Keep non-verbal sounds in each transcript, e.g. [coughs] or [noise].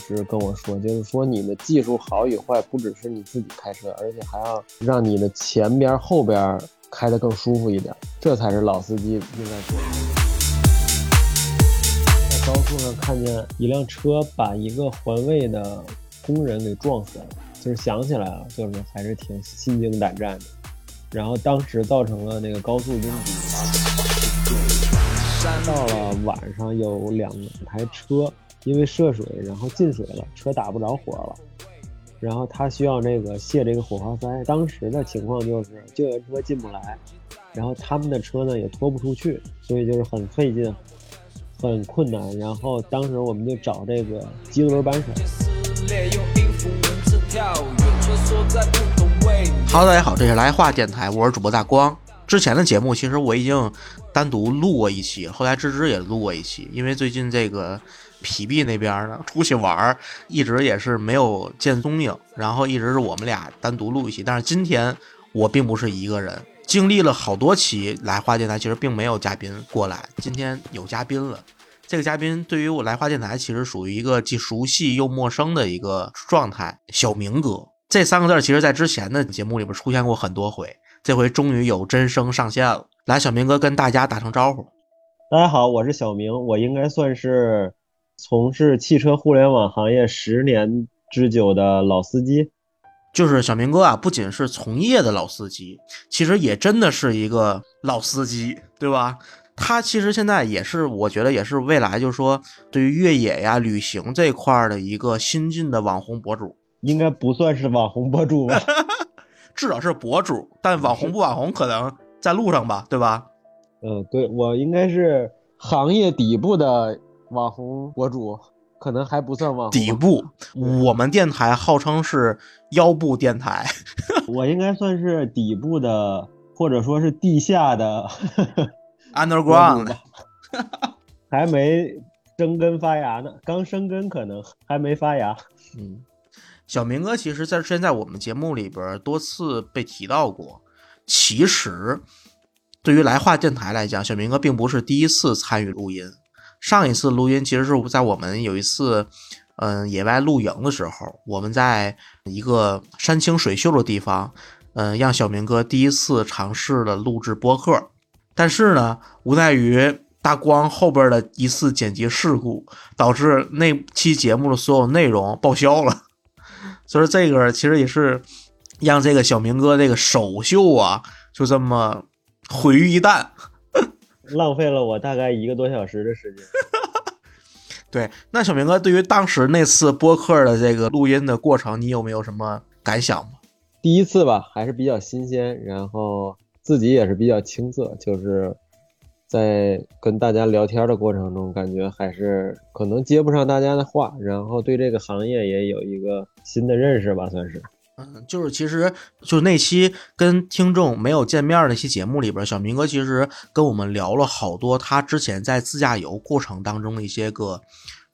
直跟我说，就是说你的技术好与坏，不只是你自己开车，而且还要让你的前边后边开得更舒服一点，这才是老司机应该做的。在高速上看见一辆车把一个环卫的工人给撞死了，就是想起来了，就是还是挺心惊胆战的。然后当时造成了那个高速拥堵。到了晚上，有两台车因为涉水，然后进水了，车打不着火了。然后他需要那个卸这个火花塞，当时的情况就是救援车进不来，然后他们的车呢也拖不出去，所以就是很费劲，很困难。然后当时我们就找这个机轮扳手。好，大家好，这是来话电台，我是主播大光。之前的节目其实我已经单独录过一期，后来芝芝也录过一期，因为最近这个皮皮那边呢出去玩，一直也是没有见踪影，然后一直是我们俩单独录一期。但是今天我并不是一个人，经历了好多期来花电台，其实并没有嘉宾过来，今天有嘉宾了。这个嘉宾对于我来花电台其实属于一个既熟悉又陌生的一个状态，小明哥这三个字，其实在之前的节目里边出现过很多回。这回终于有真声上线了，来，小明哥跟大家打声招呼。大家好，我是小明，我应该算是从事汽车互联网行业十年之久的老司机。就是小明哥啊，不仅是从业的老司机，其实也真的是一个老司机，对吧？他其实现在也是，我觉得也是未来，就是说对于越野呀、旅行这块儿的一个新晋的网红博主。应该不算是网红博主吧？[laughs] 至少是博主，但网红不网红可能在路上吧，对吧？嗯，对我应该是行业底部的网红博主，可能还不算网红。底部，我们电台号称是腰部电台，[laughs] 我应该算是底部的，或者说是地下的 [laughs] underground，还没生根发芽呢，刚生根可能还没发芽，嗯。小明哥其实在之前在我们节目里边多次被提到过。其实，对于来话电台来讲，小明哥并不是第一次参与录音。上一次录音其实是在我们有一次，嗯，野外露营的时候，我们在一个山清水秀的地方，嗯，让小明哥第一次尝试了录制播客。但是呢，无奈于大光后边的一次剪辑事故，导致那期节目的所有内容报销了。[laughs] 所以这个其实也是让这个小明哥这个首秀啊，就这么毁于一旦，浪费了我大概一个多小时的时间。[laughs] 对，那小明哥对于当时那次播客的这个录音的过程，你有没有什么感想吗？第一次吧，还是比较新鲜，然后自己也是比较青涩，就是。在跟大家聊天的过程中，感觉还是可能接不上大家的话，然后对这个行业也有一个新的认识吧，算是。嗯，就是其实就那期跟听众没有见面的那期节目里边，小明哥其实跟我们聊了好多他之前在自驾游过程当中的一些个。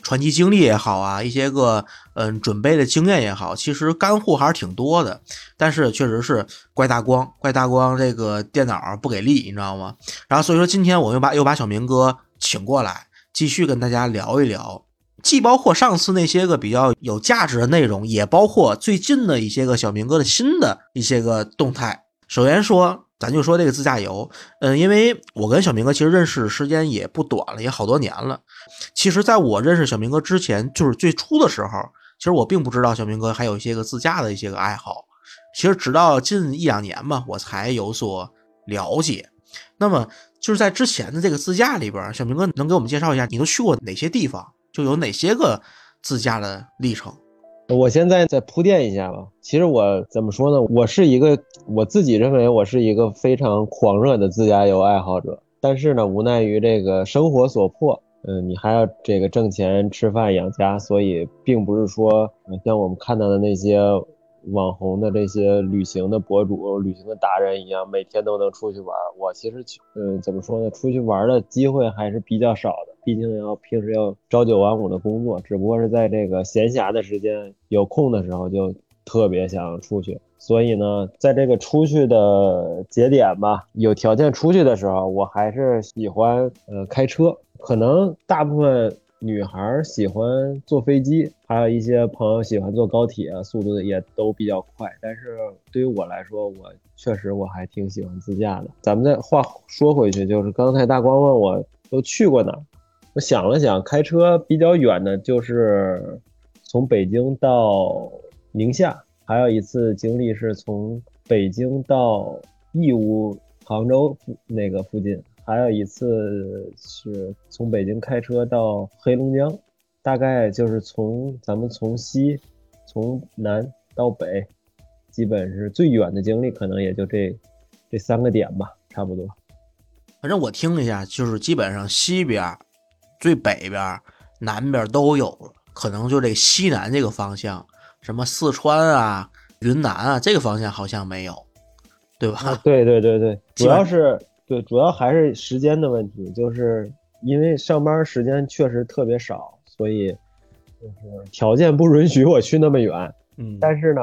传奇经历也好啊，一些个嗯准备的经验也好，其实干货还是挺多的。但是确实是怪大光，怪大光这个电脑不给力，你知道吗？然后所以说今天我又把又把小明哥请过来，继续跟大家聊一聊，既包括上次那些个比较有价值的内容，也包括最近的一些个小明哥的新的一些个动态。首先说。咱就说这个自驾游，嗯，因为我跟小明哥其实认识时间也不短了，也好多年了。其实，在我认识小明哥之前，就是最初的时候，其实我并不知道小明哥还有一些个自驾的一些个爱好。其实，直到近一两年吧，我才有所了解。那么，就是在之前的这个自驾里边，小明哥能给我们介绍一下，你都去过哪些地方，就有哪些个自驾的历程？我现在再铺垫一下吧。其实我怎么说呢？我是一个我自己认为我是一个非常狂热的自驾游爱好者。但是呢，无奈于这个生活所迫，嗯，你还要这个挣钱吃饭养家，所以并不是说像我们看到的那些网红的这些旅行的博主、旅行的达人一样，每天都能出去玩。我其实去，嗯，怎么说呢？出去玩的机会还是比较少的。毕竟要平时要朝九晚五的工作，只不过是在这个闲暇的时间有空的时候，就特别想出去。所以呢，在这个出去的节点吧，有条件出去的时候，我还是喜欢呃开车。可能大部分女孩喜欢坐飞机，还有一些朋友喜欢坐高铁，速度也都比较快。但是对于我来说，我确实我还挺喜欢自驾的。咱们再话说回去，就是刚才大光问我都去过哪儿，我想了想，开车比较远的就是从北京到宁夏，还有一次经历是从北京到义乌、杭州那个附近。还有一次是从北京开车到黑龙江，大概就是从咱们从西从南到北，基本是最远的经历，可能也就这这三个点吧，差不多。反正我听了一下，就是基本上西边、最北边、南边都有了，可能就这西南这个方向，什么四川啊、云南啊这个方向好像没有，对吧？对对对对，[laughs] 主要是。对，主要还是时间的问题，就是因为上班时间确实特别少，所以就是条件不允许我去那么远。嗯，但是呢，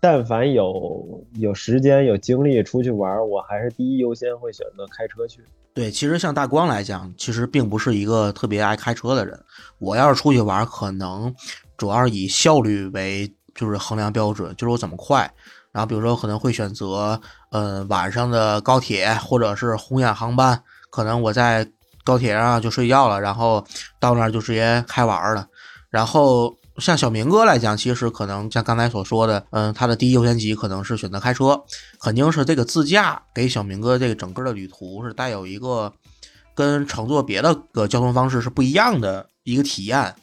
但凡有有时间有精力出去玩，我还是第一优先会选择开车去。对，其实像大光来讲，其实并不是一个特别爱开车的人。我要是出去玩，可能主要是以效率为就是衡量标准，就是我怎么快。然后比如说可能会选择，呃，晚上的高铁或者是红眼航班，可能我在高铁上就睡觉了，然后到那儿就直接开玩了。然后像小明哥来讲，其实可能像刚才所说的，嗯，他的第一优先级可能是选择开车，肯定是这个自驾给小明哥这个整个的旅途是带有一个跟乘坐别的个交通方式是不一样的一个体验。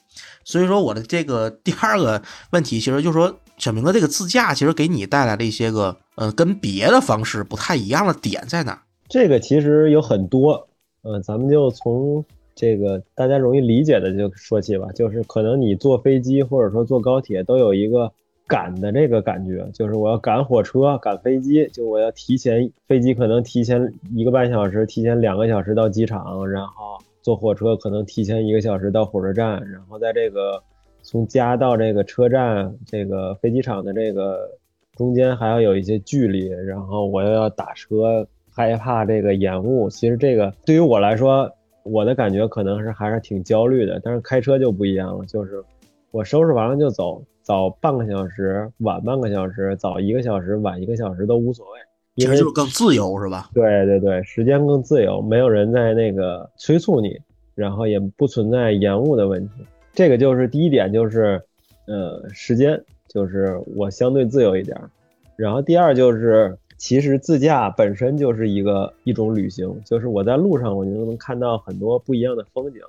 所以说我的这个第二个问题，其实就是说。小明哥，这个自驾其实给你带来了一些个，呃，跟别的方式不太一样的点在哪？这个其实有很多，呃，咱们就从这个大家容易理解的就说起吧。就是可能你坐飞机或者说坐高铁都有一个赶的这个感觉，就是我要赶火车、赶飞机，就我要提前飞机可能提前一个半小时，提前两个小时到机场，然后坐火车可能提前一个小时到火车站，然后在这个。从家到这个车站，这个飞机场的这个中间还要有一些距离，然后我又要打车，害怕这个延误。其实这个对于我来说，我的感觉可能是还是挺焦虑的。但是开车就不一样了，就是我收拾完了就走，早半个小时，晚半个小时，早一个小时，晚一个小时都无所谓，因为就是更自由是吧？对对对，时间更自由，没有人在那个催促你，然后也不存在延误的问题。这个就是第一点，就是，呃，时间，就是我相对自由一点。然后第二就是，其实自驾本身就是一个一种旅行，就是我在路上我就能看到很多不一样的风景，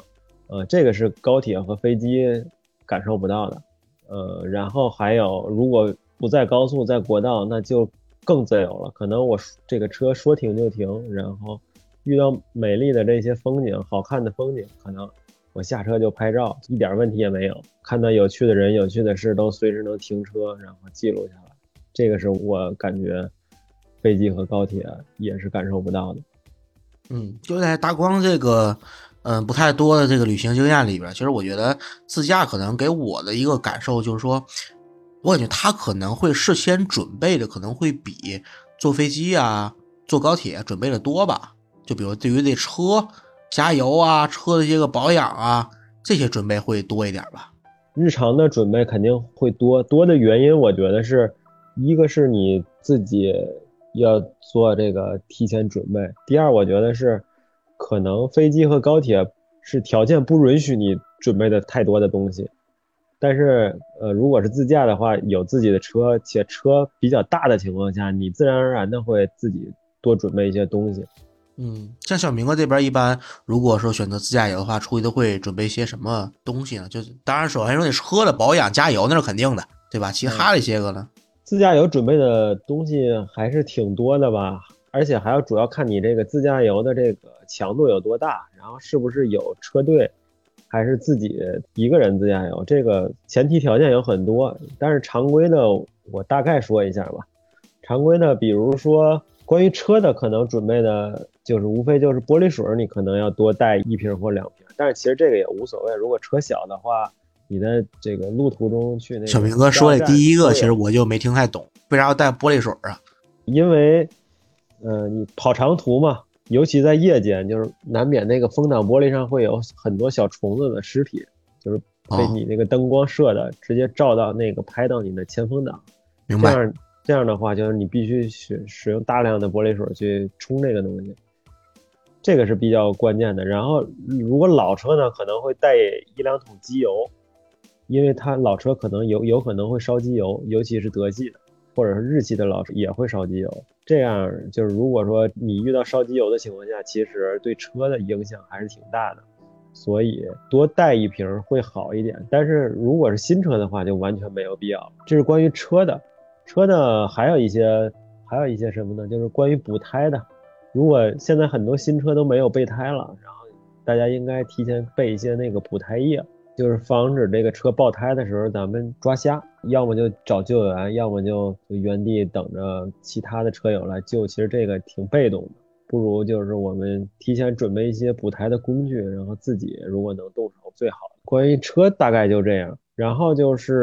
呃，这个是高铁和飞机感受不到的。呃，然后还有，如果不在高速，在国道，那就更自由了。可能我这个车说停就停，然后遇到美丽的这些风景，好看的风景，可能。我下车就拍照，一点问题也没有。看到有趣的人、有趣的事，都随时能停车，然后记录下来。这个是我感觉飞机和高铁也是感受不到的。嗯，就在大光这个嗯不太多的这个旅行经验里边，其实我觉得自驾可能给我的一个感受就是说，我感觉他可能会事先准备的可能会比坐飞机啊、坐高铁准备的多吧。就比如对于这车。加油啊，车的一些个保养啊，这些准备会多一点吧。日常的准备肯定会多，多的原因我觉得是一个是你自己要做这个提前准备，第二我觉得是可能飞机和高铁是条件不允许你准备的太多的东西，但是呃如果是自驾的话，有自己的车且车比较大的情况下，你自然而然的会自己多准备一些东西。嗯，像小明哥这边一般，如果说选择自驾游的话，出去都会准备些什么东西呢？就当然首先说你车的保养、加油那是肯定的，对吧？其他的一些个呢？自驾游准备的东西还是挺多的吧，而且还要主要看你这个自驾游的这个强度有多大，然后是不是有车队，还是自己一个人自驾游，这个前提条件有很多。但是常规的我大概说一下吧，常规的比如说。关于车的，可能准备的就是无非就是玻璃水，你可能要多带一瓶或两瓶。但是其实这个也无所谓，如果车小的话，你在这个路途中去那小明哥说的第一个，其实我就没听太懂，为啥要带玻璃水啊？因为，呃，你跑长途嘛，尤其在夜间，就是难免那个风挡玻璃上会有很多小虫子的尸体，就是被你那个灯光射的，直接照到那个拍到你的前风挡。明白。这样这样的话，就是你必须使使用大量的玻璃水去冲这个东西，这个是比较关键的。然后如果老车呢，可能会带一两桶机油，因为它老车可能有有可能会烧机油，尤其是德系的或者是日系的老车也会烧机油。这样就是如果说你遇到烧机油的情况下，其实对车的影响还是挺大的。所以多带一瓶会好一点，但是如果是新车的话，就完全没有必要。这是关于车的，车呢还有一些，还有一些什么呢？就是关于补胎的。如果现在很多新车都没有备胎了，然后大家应该提前备一些那个补胎液，就是防止这个车爆胎的时候咱们抓瞎，要么就找救援，要么就原地等着其他的车友来救。其实这个挺被动的。不如就是我们提前准备一些补胎的工具，然后自己如果能动手最好。关于车大概就这样，然后就是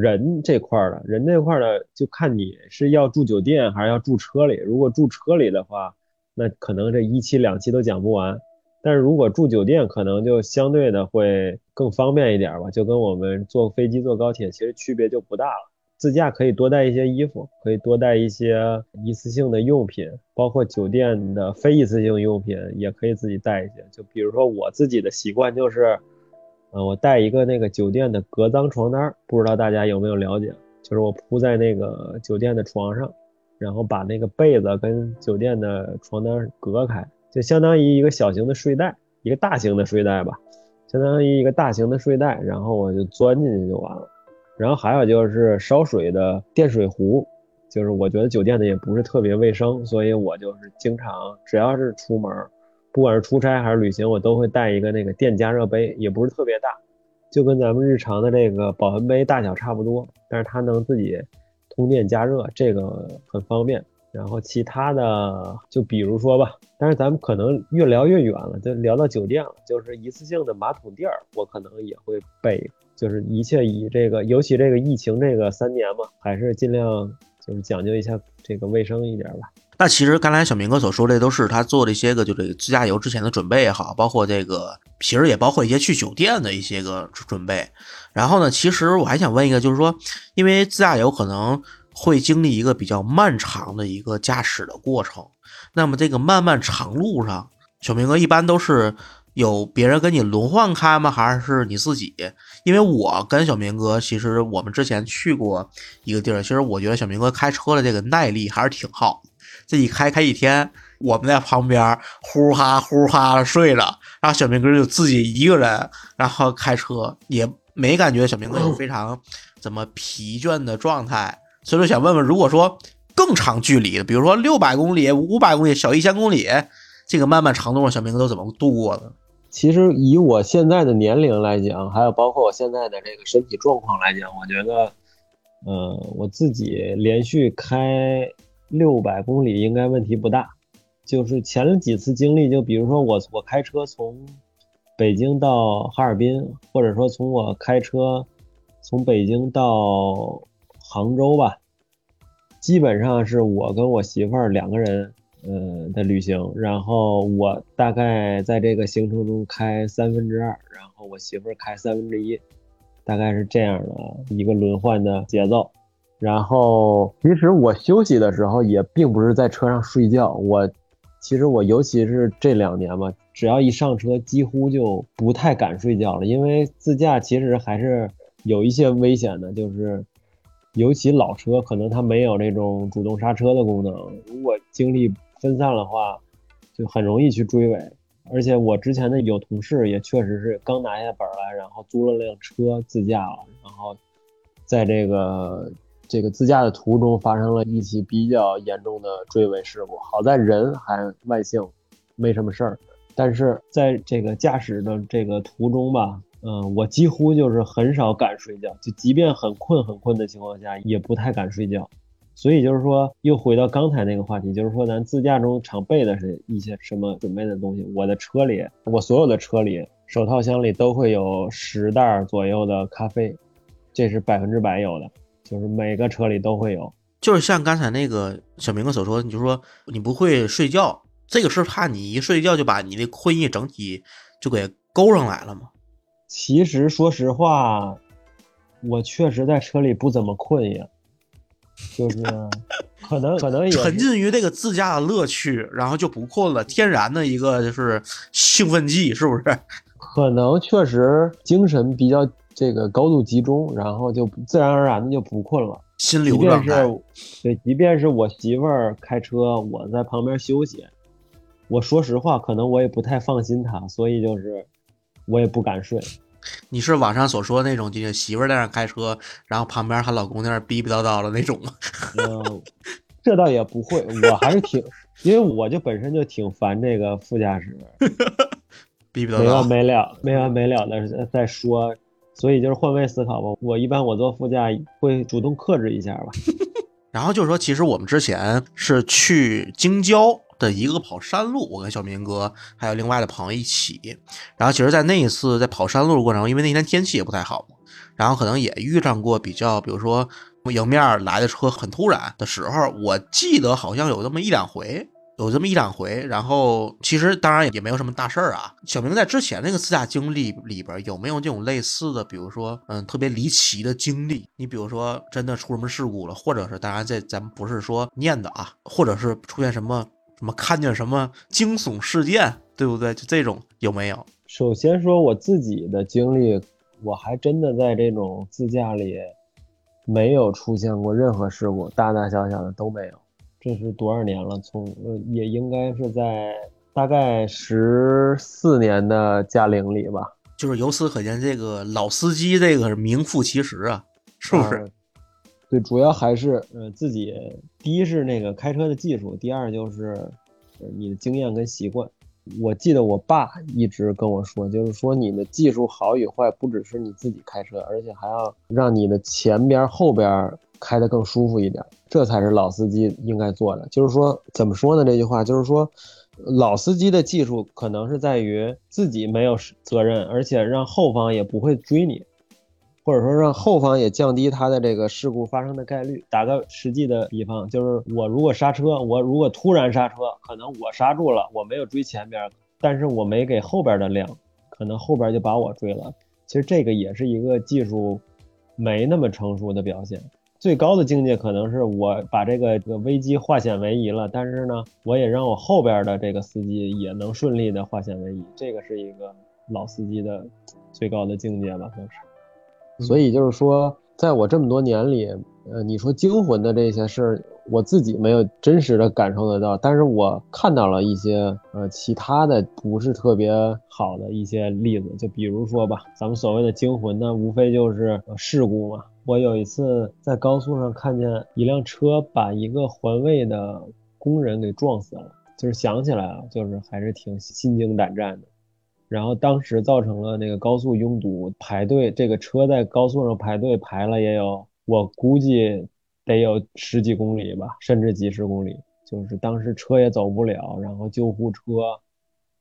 人这块儿的，人这块儿的就看你是要住酒店还是要住车里。如果住车里的话，那可能这一期两期都讲不完。但是如果住酒店，可能就相对的会更方便一点吧，就跟我们坐飞机、坐高铁其实区别就不大了。自驾可以多带一些衣服，可以多带一些一次性的用品，包括酒店的非一次性用品也可以自己带一些。就比如说我自己的习惯就是，呃，我带一个那个酒店的隔脏床单，不知道大家有没有了解？就是我铺在那个酒店的床上，然后把那个被子跟酒店的床单隔开，就相当于一个小型的睡袋，一个大型的睡袋吧，相当于一个大型的睡袋，然后我就钻进去就完了。然后还有就是烧水的电水壶，就是我觉得酒店的也不是特别卫生，所以我就是经常只要是出门，不管是出差还是旅行，我都会带一个那个电加热杯，也不是特别大，就跟咱们日常的这个保温杯大小差不多，但是它能自己通电加热，这个很方便。然后其他的就比如说吧，但是咱们可能越聊越远了，就聊到酒店了，就是一次性的马桶垫儿，我可能也会备。就是一切以这个，尤其这个疫情这个三年嘛，还是尽量就是讲究一下这个卫生一点吧。那其实刚才小明哥所说的都是他做的一些个，就这个自驾游之前的准备也好，包括这个其实也包括一些去酒店的一些个准备。然后呢，其实我还想问一个，就是说，因为自驾游可能会经历一个比较漫长的一个驾驶的过程，那么这个漫漫长路上，小明哥一般都是。有别人跟你轮换开吗？还是你自己？因为我跟小明哥，其实我们之前去过一个地儿，其实我觉得小明哥开车的这个耐力还是挺好。这一开开一天，我们在旁边呼哈呼哈的睡了，然后小明哥就自己一个人，然后开车也没感觉小明哥有非常怎么疲倦的状态。所以说想问问，如果说更长距离的，比如说六百公里、五百公里、小一千公里，这个漫漫长路上，小明哥都怎么度过的？其实以我现在的年龄来讲，还有包括我现在的这个身体状况来讲，我觉得，呃，我自己连续开六百公里应该问题不大。就是前几次经历，就比如说我我开车从北京到哈尔滨，或者说从我开车从北京到杭州吧，基本上是我跟我媳妇儿两个人。呃的旅行，然后我大概在这个行程中开三分之二，然后我媳妇儿开三分之一，大概是这样的一个轮换的节奏。然后其实我休息的时候也并不是在车上睡觉，我其实我尤其是这两年吧，只要一上车几乎就不太敢睡觉了，因为自驾其实还是有一些危险的，就是。尤其老车可能它没有那种主动刹车的功能，如果精力分散的话，就很容易去追尾。而且我之前的有同事也确实是刚拿下本来，然后租了辆车自驾了，然后在这个这个自驾的途中发生了一起比较严重的追尾事故。好在人还万幸，没什么事儿。但是在这个驾驶的这个途中吧。嗯，我几乎就是很少敢睡觉，就即便很困很困的情况下，也不太敢睡觉。所以就是说，又回到刚才那个话题，就是说咱自驾中常备的是一些什么准备的东西。我的车里，我所有的车里手套箱里都会有十袋左右的咖啡，这是百分之百有的，就是每个车里都会有。就是像刚才那个小明哥所说，你就说你不会睡觉，这个是怕你一睡觉就把你的困意整体就给勾上来了吗？其实说实话，我确实在车里不怎么困呀，就是 [laughs] 可能可能也沉浸于这个自驾的乐趣，然后就不困了，天然的一个就是兴奋剂，是不是？[laughs] 可能确实精神比较这个高度集中，然后就自然而然的就不困了。心流状态。对，即便是我媳妇儿开车，我在旁边休息，我说实话，可能我也不太放心她，所以就是我也不敢睡。你是网上所说的那种，就是媳妇儿在那开车，然后旁边她老公在那逼逼叨叨的那种吗？嗯，[laughs] 这倒也不会，我还是挺，因为我就本身就挺烦这个副驾驶，逼逼叨叨没完叨。没了、没完没了的在说，所以就是换位思考吧。我一般我坐副驾会主动克制一下吧。[laughs] 然后就是说，其实我们之前是去京郊的一个跑山路，我跟小明哥还有另外的朋友一起。然后其实，在那一次在跑山路的过程中，因为那天天气也不太好，然后可能也遇上过比较，比如说迎面来的车很突然的时候，我记得好像有这么一两回。有这么一两回，然后其实当然也没有什么大事儿啊。小明在之前那个自驾经历里边有没有这种类似的，比如说嗯特别离奇的经历？你比如说真的出什么事故了，或者是当然这咱们不是说念的啊，或者是出现什么什么看见什么惊悚事件，对不对？就这种有没有？首先说我自己的经历，我还真的在这种自驾里没有出现过任何事故，大大小小的都没有。这是多少年了？从呃，也应该是在大概十四年的驾龄里吧，就是由此可见，这个老司机这个是名副其实啊，是不是？呃对，主要还是呃自己，第一是那个开车的技术，第二就是呃你的经验跟习惯。我记得我爸一直跟我说，就是说你的技术好与坏，不只是你自己开车，而且还要让你的前边后边开得更舒服一点，这才是老司机应该做的。就是说，怎么说呢？这句话就是说，老司机的技术可能是在于自己没有责任，而且让后方也不会追你。或者说让后方也降低他的这个事故发生的概率。打个实际的比方，就是我如果刹车，我如果突然刹车，可能我刹住了，我没有追前边，但是我没给后边的量，可能后边就把我追了。其实这个也是一个技术没那么成熟的表现。最高的境界可能是我把这个这个危机化险为夷了，但是呢，我也让我后边的这个司机也能顺利的化险为夷，这个是一个老司机的最高的境界吧，算是。所以就是说，在我这么多年里，呃，你说惊魂的这些事儿，我自己没有真实的感受得到，但是我看到了一些呃其他的不是特别好的一些例子，就比如说吧，咱们所谓的惊魂呢，无非就是事故嘛。我有一次在高速上看见一辆车把一个环卫的工人给撞死了，就是想起来啊，就是还是挺心惊胆战的。然后当时造成了那个高速拥堵，排队，这个车在高速上排队排了也有，我估计得有十几公里吧，甚至几十公里。就是当时车也走不了，然后救护车，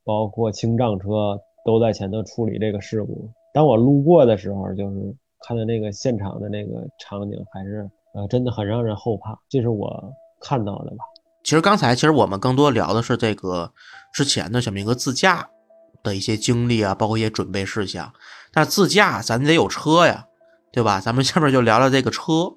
包括清障车都在前头处理这个事故。当我路过的时候，就是看到那个现场的那个场景，还是呃真的很让人后怕。这是我看到的吧。其实刚才其实我们更多聊的是这个之前的小明哥自驾。的一些经历啊，包括一些准备事项。但自驾咱得有车呀，对吧？咱们下面就聊聊这个车。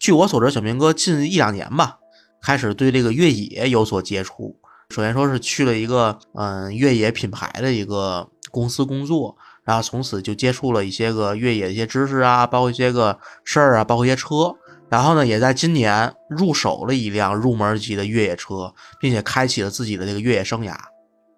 据我所知，小明哥近一两年吧，开始对这个越野有所接触。首先说是去了一个嗯越野品牌的一个公司工作，然后从此就接触了一些个越野一些知识啊，包括一些个事儿啊，包括一些车。然后呢，也在今年入手了一辆入门级的越野车，并且开启了自己的这个越野生涯。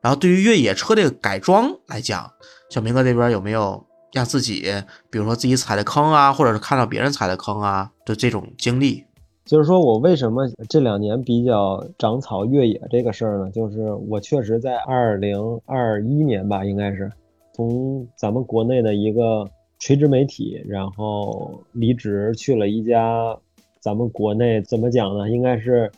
然后对于越野车这个改装来讲，小明哥这边有没有让自己，比如说自己踩的坑啊，或者是看到别人踩的坑啊的这种经历？就是说我为什么这两年比较长草越野这个事儿呢？就是我确实在二零二一年吧，应该是从咱们国内的一个垂直媒体，然后离职去了一家咱们国内怎么讲呢？应该是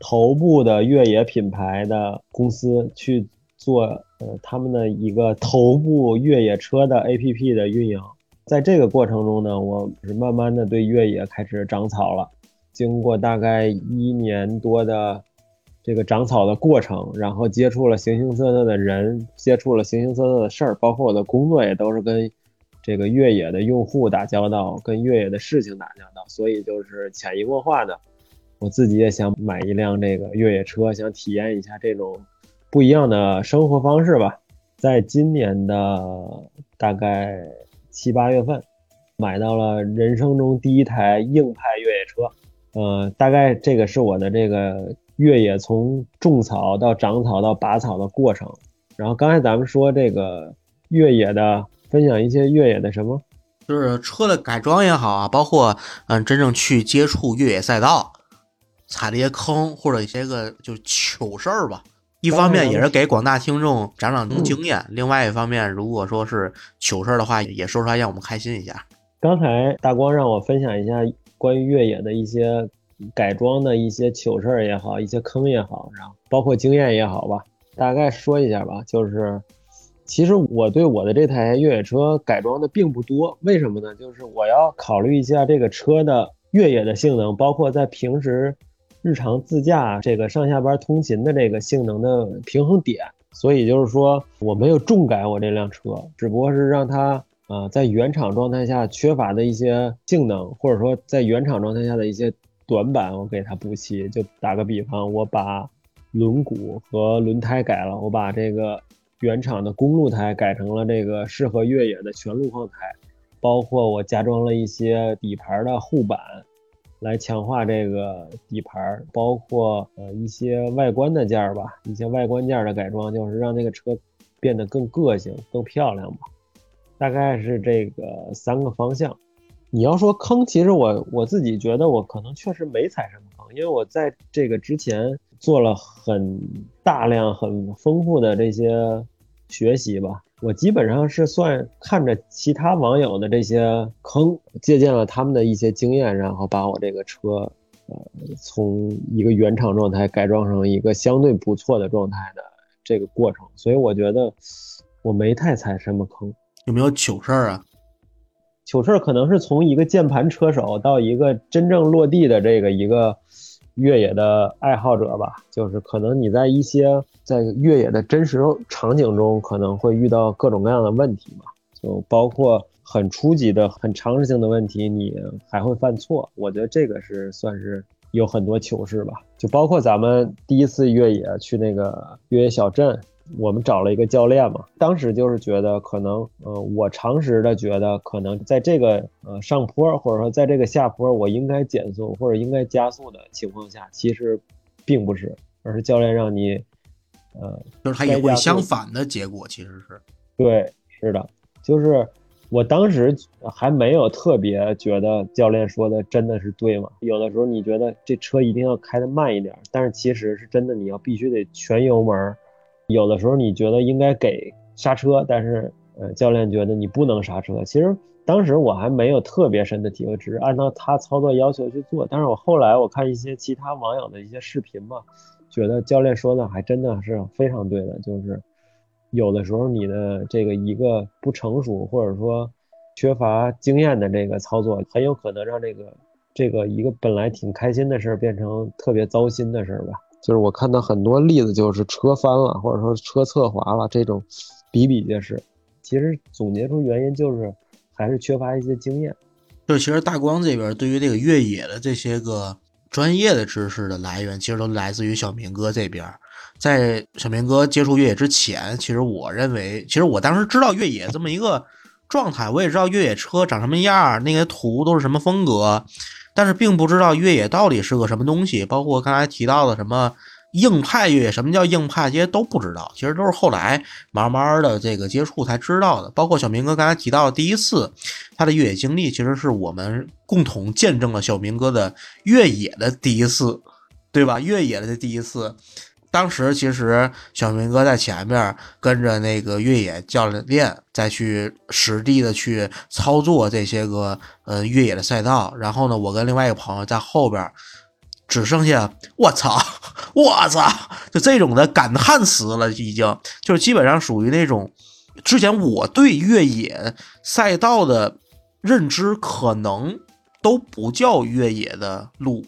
头部的越野品牌的公司去。做呃他们的一个头部越野车的 APP 的运营，在这个过程中呢，我是慢慢的对越野开始长草了。经过大概一年多的这个长草的过程，然后接触了形形色色的人，接触了形形色色的事儿，包括我的工作也都是跟这个越野的用户打交道，跟越野的事情打交道，所以就是潜移默化的，我自己也想买一辆这个越野车，想体验一下这种不一样的生活方式吧。在今年的大概七八月份，买到了人生中第一台硬派越野车。呃，大概这个是我的这个越野从种草到长草到拔草的过程。然后刚才咱们说这个越野的，分享一些越野的什么，就是车的改装也好啊，包括嗯真正去接触越野赛道，踩了一些坑或者一些个就糗事儿吧。一方面也是给广大听众长长经验，另外一方面，如果说是糗事儿的话，也说出来让我们开心一下。刚才大光让我分享一下关于越野的一些改装的一些糗事儿也好，一些坑也好，然后包括经验也好吧，大概说一下吧。就是其实我对我的这台越野车改装的并不多，为什么呢？就是我要考虑一下这个车的越野的性能，包括在平时。日常自驾这个上下班通勤的这个性能的平衡点，所以就是说我没有重改我这辆车，只不过是让它啊在原厂状态下缺乏的一些性能，或者说在原厂状态下的一些短板，我给它补齐。就打个比方，我把轮毂和轮胎改了，我把这个原厂的公路胎改成了这个适合越野的全路况胎，包括我加装了一些底盘的护板。来强化这个底盘，包括呃一些外观的件儿吧，一些外观件的改装，就是让这个车变得更个性、更漂亮吧。大概是这个三个方向。你要说坑，其实我我自己觉得我可能确实没踩什么坑，因为我在这个之前做了很大量、很丰富的这些学习吧。我基本上是算看着其他网友的这些坑，借鉴了他们的一些经验，然后把我这个车，呃，从一个原厂状态改装成一个相对不错的状态的这个过程。所以我觉得我没太踩什么坑。有没有糗事儿啊？糗事儿可能是从一个键盘车手到一个真正落地的这个一个。越野的爱好者吧，就是可能你在一些在越野的真实场景中，可能会遇到各种各样的问题嘛，就包括很初级的、很常识性的问题，你还会犯错。我觉得这个是算是有很多糗事吧，就包括咱们第一次越野去那个越野小镇。我们找了一个教练嘛，当时就是觉得可能，呃，我常识的觉得可能在这个呃上坡或者说在这个下坡，我应该减速或者应该加速的情况下，其实并不是，而是教练让你，呃，就是他也会相反的结果，其实是，对，是的，就是我当时还没有特别觉得教练说的真的是对嘛，有的时候你觉得这车一定要开的慢一点，但是其实是真的你要必须得全油门。有的时候你觉得应该给刹车，但是呃教练觉得你不能刹车。其实当时我还没有特别深的体会，只是按照他操作要求去做。但是我后来我看一些其他网友的一些视频嘛，觉得教练说的还真的是非常对的。就是有的时候你的这个一个不成熟或者说缺乏经验的这个操作，很有可能让这个这个一个本来挺开心的事儿变成特别糟心的事儿吧。就是我看到很多例子，就是车翻了，或者说车侧滑了，这种比比皆是。其实总结出原因就是还是缺乏一些经验。就是其实大光这边对于这个越野的这些个专业的知识的来源，其实都来自于小明哥这边。在小明哥接触越野之前，其实我认为，其实我当时知道越野这么一个状态，我也知道越野车长什么样，那些图都是什么风格。但是并不知道越野到底是个什么东西，包括刚才提到的什么硬派越野，什么叫硬派，这些都不知道。其实都是后来慢慢的这个接触才知道的。包括小明哥刚才提到的第一次他的越野经历，其实是我们共同见证了小明哥的越野的第一次，对吧？越野的第一次。当时其实小明哥在前面跟着那个越野教练再去实地的去操作这些个呃越野的赛道，然后呢，我跟另外一个朋友在后边，只剩下我操，[laughs] 我操，就这种的感叹词了，已经就是基本上属于那种之前我对越野赛道的认知可能都不叫越野的路，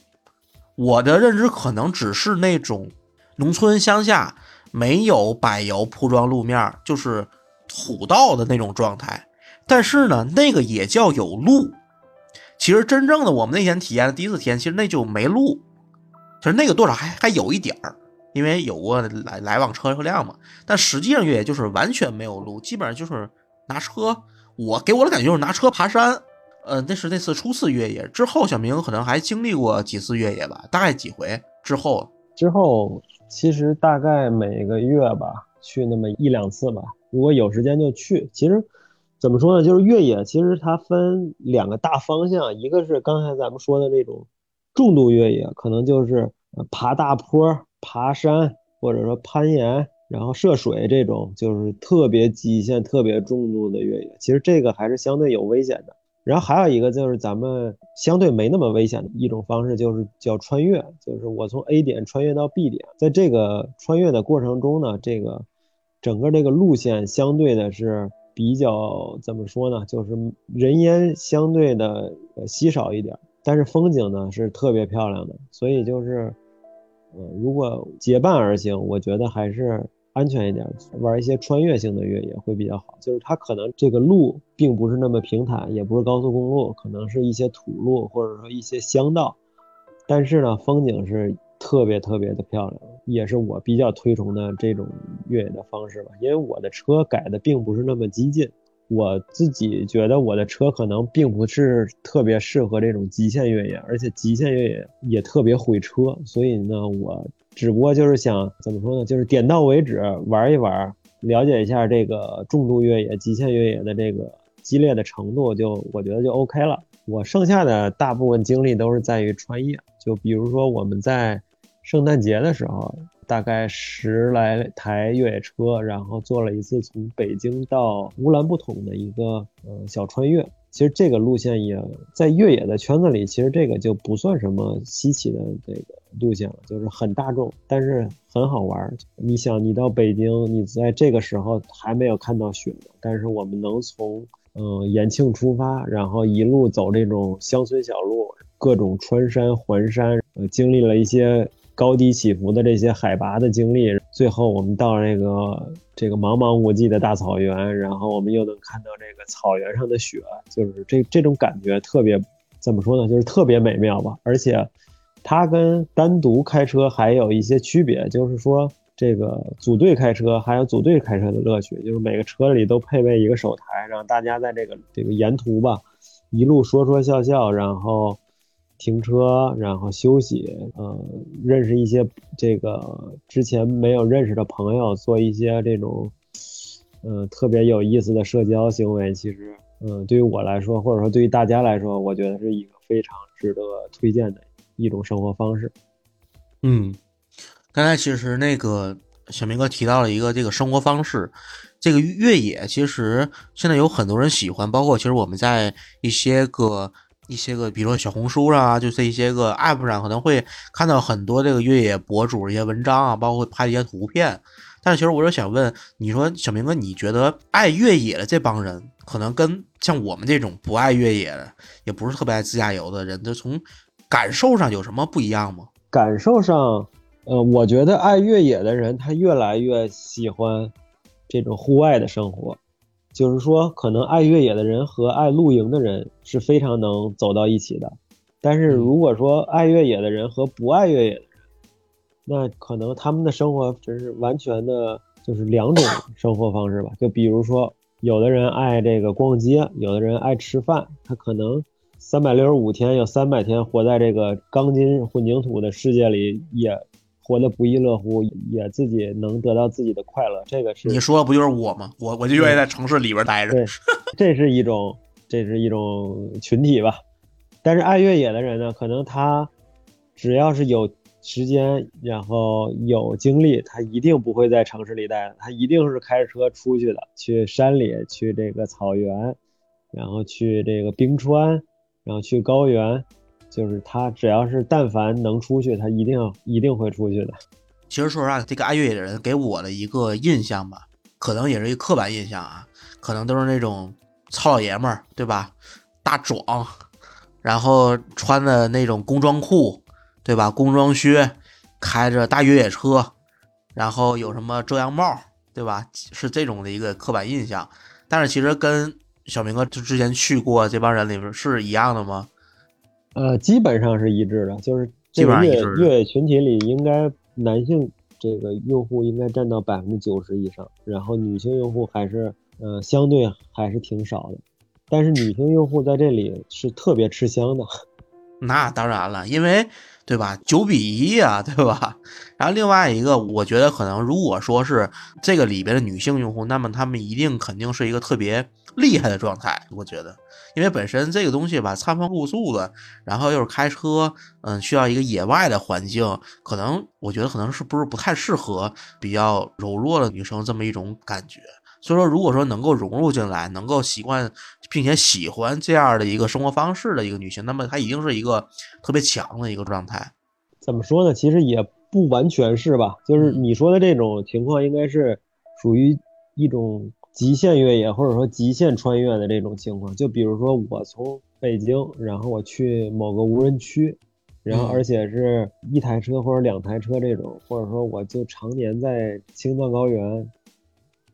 我的认知可能只是那种。农村乡下没有柏油铺装路面，就是土道的那种状态。但是呢，那个也叫有路。其实真正的我们那天体验的第一次体验，其实那就没路，其实那个多少还还有一点儿，因为有过来来往车车辆嘛。但实际上越野就是完全没有路，基本上就是拿车。我给我的感觉就是拿车爬山。呃，那是那次初次越野之后，小明可能还经历过几次越野吧，大概几回之后。之后其实大概每个月吧，去那么一两次吧。如果有时间就去。其实怎么说呢，就是越野其实它分两个大方向，一个是刚才咱们说的那种重度越野，可能就是爬大坡、爬山，或者说攀岩，然后涉水这种，就是特别极限、特别重度的越野。其实这个还是相对有危险的。然后还有一个就是咱们相对没那么危险的一种方式，就是叫穿越，就是我从 A 点穿越到 B 点，在这个穿越的过程中呢，这个整个这个路线相对的是比较怎么说呢，就是人烟相对的稀少一点，但是风景呢是特别漂亮的，所以就是，呃，如果结伴而行，我觉得还是。安全一点，玩一些穿越性的越野会比较好。就是它可能这个路并不是那么平坦，也不是高速公路，可能是一些土路或者说一些乡道。但是呢，风景是特别特别的漂亮，也是我比较推崇的这种越野的方式吧。因为我的车改的并不是那么激进，我自己觉得我的车可能并不是特别适合这种极限越野，而且极限越野也特别毁车，所以呢，我。只不过就是想怎么说呢？就是点到为止，玩一玩，了解一下这个重度越野、极限越野的这个激烈的程度，就我觉得就 OK 了。我剩下的大部分精力都是在于穿越，就比如说我们在圣诞节的时候，大概十来台越野车，然后做了一次从北京到乌兰布统的一个呃小穿越。其实这个路线也在越野的圈子里，其实这个就不算什么稀奇的这个路线了，就是很大众，但是很好玩。你想，你到北京，你在这个时候还没有看到雪呢，但是我们能从嗯延庆出发，然后一路走这种乡村小路，各种穿山环山，呃，经历了一些。高低起伏的这些海拔的经历，最后我们到那个这个茫茫无际的大草原，然后我们又能看到这个草原上的雪，就是这这种感觉特别怎么说呢？就是特别美妙吧。而且它跟单独开车还有一些区别，就是说这个组队开车还有组队开车的乐趣，就是每个车里都配备一个手台，让大家在这个这个沿途吧一路说说笑笑，然后。停车，然后休息，呃，认识一些这个之前没有认识的朋友，做一些这种，嗯，特别有意思的社交行为。其实，嗯，对于我来说，或者说对于大家来说，我觉得是一个非常值得推荐的一种生活方式。嗯，刚才其实那个小明哥提到了一个这个生活方式，这个越野其实现在有很多人喜欢，包括其实我们在一些个。一些个，比如说小红书上啊，就这一些个 app 上，可能会看到很多这个越野博主一些文章啊，包括拍一些图片。但是其实我就想问，你说小明哥，你觉得爱越野的这帮人，可能跟像我们这种不爱越野的，也不是特别爱自驾游的人，就从感受上有什么不一样吗？感受上，呃，我觉得爱越野的人，他越来越喜欢这种户外的生活。就是说，可能爱越野的人和爱露营的人是非常能走到一起的，但是如果说爱越野的人和不爱越野的人，那可能他们的生活真是完全的，就是两种生活方式吧。就比如说，有的人爱这个逛街，有的人爱吃饭，他可能三百六十五天有三百天活在这个钢筋混凝土的世界里，也。活得不亦乐乎，也自己能得到自己的快乐，这个是你说的不就是我吗？我我就愿意在城市里边待着。对，这是一种，这是一种群体吧。但是爱越野的人呢，可能他只要是有时间，然后有精力，他一定不会在城市里待，他一定是开着车出去的，去山里，去这个草原，然后去这个冰川，然后去高原。就是他只要是但凡能出去，他一定一定会出去的。其实说实话，这个爱越野的人给我的一个印象吧，可能也是一个刻板印象啊，可能都是那种糙老爷们儿，对吧？大壮，然后穿的那种工装裤，对吧？工装靴，开着大越野车，然后有什么遮阳帽，对吧？是这种的一个刻板印象。但是其实跟小明哥就之前去过这帮人里边是一样的吗？呃，基本上是一致的，就是基本上一致的越野群体里应该男性这个用户应该占到百分之九十以上，然后女性用户还是呃相对还是挺少的，但是女性用户在这里是特别吃香的。[laughs] 那当然了，因为对吧，九比一呀、对吧？[laughs] 然后另外一个，我觉得可能如果说是这个里边的女性用户，那么她们一定肯定是一个特别厉害的状态。我觉得，因为本身这个东西吧，餐风露宿的，然后又是开车，嗯，需要一个野外的环境，可能我觉得可能是不是不太适合比较柔弱的女生这么一种感觉。所以说，如果说能够融入进来，能够习惯并且喜欢这样的一个生活方式的一个女性，那么她一定是一个特别强的一个状态。怎么说呢？其实也不完全是吧，就是你说的这种情况，应该是属于一种极限越野或者说极限穿越的这种情况。就比如说我从北京，然后我去某个无人区，然后嗯而且是一台车或者两台车这种，或者说我就常年在青藏高原，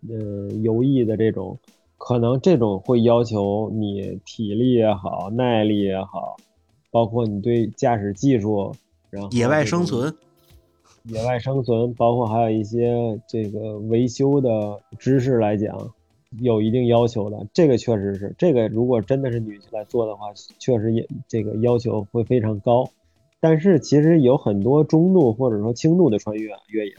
呃，游弋的这种，可能这种会要求你体力也好，耐力也好，包括你对驾驶技术，然后野外生存，野外生存，包括还有一些这个维修的知识来讲，有一定要求的。这个确实是，这个如果真的是女性来做的话，确实也这个要求会非常高。但是其实有很多中度或者说轻度的穿越越野，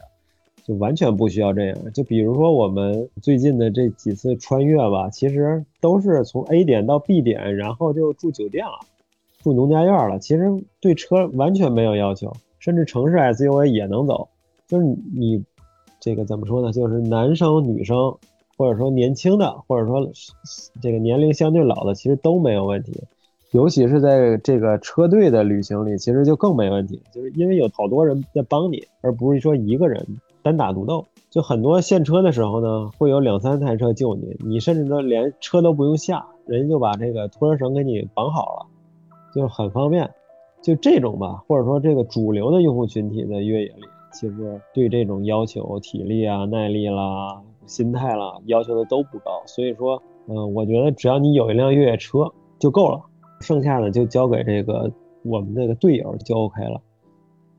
就完全不需要这样。就比如说我们最近的这几次穿越吧，其实都是从 A 点到 B 点，然后就住酒店了。住农家院了，其实对车完全没有要求，甚至城市 SUV 也能走。就是你这个怎么说呢？就是男生、女生，或者说年轻的，或者说这个年龄相对老的，其实都没有问题。尤其是在这个车队的旅行里，其实就更没问题，就是因为有好多人在帮你，而不是说一个人单打独斗。就很多现车的时候呢，会有两三台车救你，你甚至都连车都不用下，人家就把这个拖车绳给你绑好了。就很方便。就这种吧，或者说这个主流的用户群体的越野里，其实对这种要求，体力啊、耐力啦、心态啦，要求的都不高。所以说，嗯、我觉得只要你有一辆越野车就够了，剩下的就交给这个我们这个队友就 OK 了。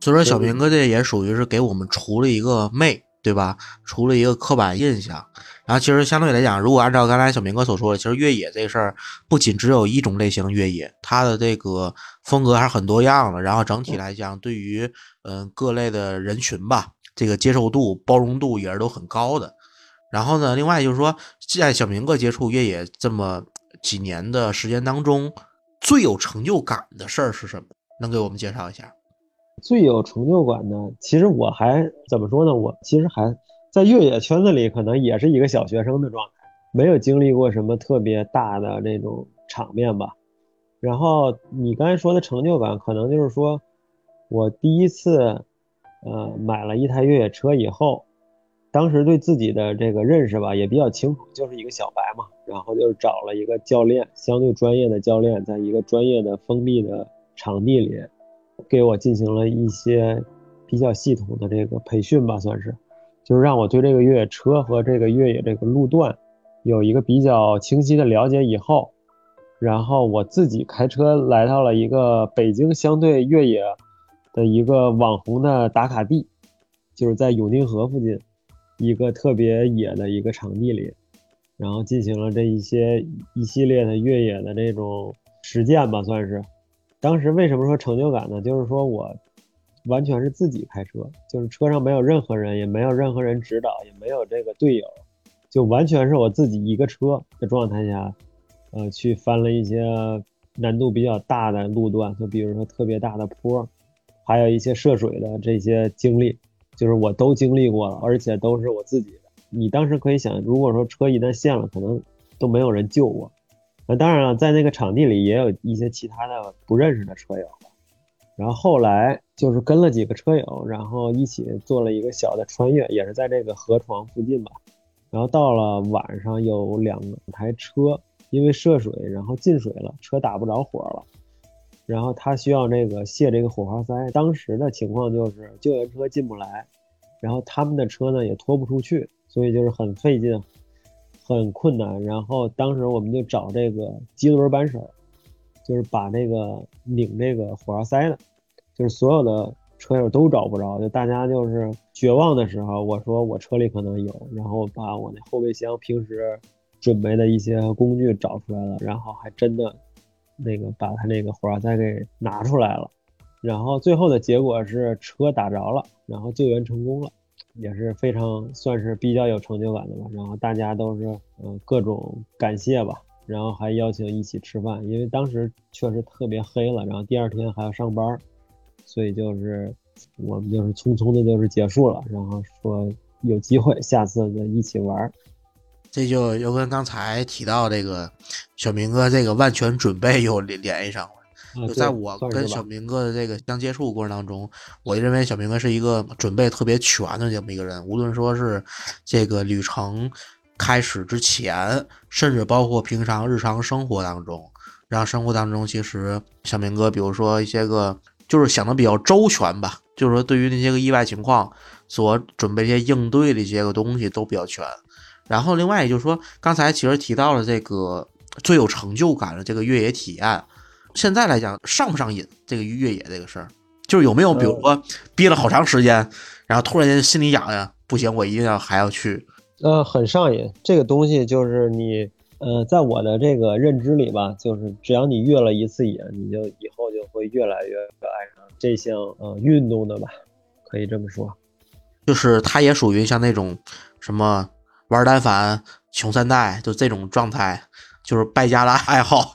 所以说小明哥这也属于是给我们除了一个魅，对吧？除了一个刻板印象。然后其实相对来讲，如果按照刚才小明哥所说的，其实越野这事儿不仅只有一种类型越野，它的这个风格还是很多样的。然后整体来讲，对于嗯、呃各类的人群吧，这个接受度、包容度也是都很高的。然后呢，另外就是说，在小明哥接触越野这么几年的时间当中，最有成就感的事儿是什么？能给我们介绍一下？最有成就感的，其实我还怎么说呢？我其实还在越野圈子里，可能也是一个小学生的状态，没有经历过什么特别大的那种场面吧。然后你刚才说的成就感，可能就是说我第一次，呃，买了一台越野车以后，当时对自己的这个认识吧也比较清楚，就是一个小白嘛，然后就是找了一个教练，相对专业的教练，在一个专业的封闭的场地里。给我进行了一些比较系统的这个培训吧，算是，就是让我对这个越野车和这个越野这个路段有一个比较清晰的了解以后，然后我自己开车来到了一个北京相对越野的一个网红的打卡地，就是在永定河附近一个特别野的一个场地里，然后进行了这一些一系列的越野的这种实践吧，算是。当时为什么说成就感呢？就是说我完全是自己开车，就是车上没有任何人，也没有任何人指导，也没有这个队友，就完全是我自己一个车的状态下，呃，去翻了一些难度比较大的路段，就比如说特别大的坡，还有一些涉水的这些经历，就是我都经历过了，而且都是我自己的。你当时可以想，如果说车一旦陷了，可能都没有人救我。那当然了，在那个场地里也有一些其他的不认识的车友，然后后来就是跟了几个车友，然后一起做了一个小的穿越，也是在这个河床附近吧。然后到了晚上，有两台车因为涉水，然后进水了，车打不着火了，然后他需要这个卸这个火花塞。当时的情况就是救援车进不来，然后他们的车呢也拖不出去，所以就是很费劲。很困难。然后当时我们就找这个机轮扳手，就是把这个拧这个火花塞的，就是所有的车友都找不着，就大家就是绝望的时候，我说我车里可能有，然后把我那后备箱平时准备的一些工具找出来了，然后还真的那个把他那个火花塞给拿出来了。然后最后的结果是车打着了，然后救援成功了，也是非常算是比较有成就感的吧。然后大家都是嗯各种感谢吧，然后还邀请一起吃饭，因为当时确实特别黑了，然后第二天还要上班，所以就是我们就是匆匆的就是结束了，然后说有机会下次再一起玩。这就又跟刚才提到这个小明哥这个万全准备又联联系上了。就在我跟小明哥的这个相接触过程当中，我认为小明哥是一个准备特别全的这么一个人。无论说是这个旅程开始之前，甚至包括平常日常生活当中，然后生活当中，其实小明哥，比如说一些个，就是想的比较周全吧。就是说，对于那些个意外情况所准备一些应对的一些个东西都比较全。然后另外也就是说，刚才其实提到了这个最有成就感的这个越野体验。现在来讲上不上瘾？这个越野这个事儿，就是有没有比如说憋了好长时间，然后突然间心里痒痒，不行，我一定要还要去。呃，很上瘾。这个东西就是你，呃，在我的这个认知里吧，就是只要你越了一次野，你就以后就会越来越爱上这项呃运动的吧，可以这么说。就是它也属于像那种什么玩单反穷三代，就这种状态，就是败家的爱好。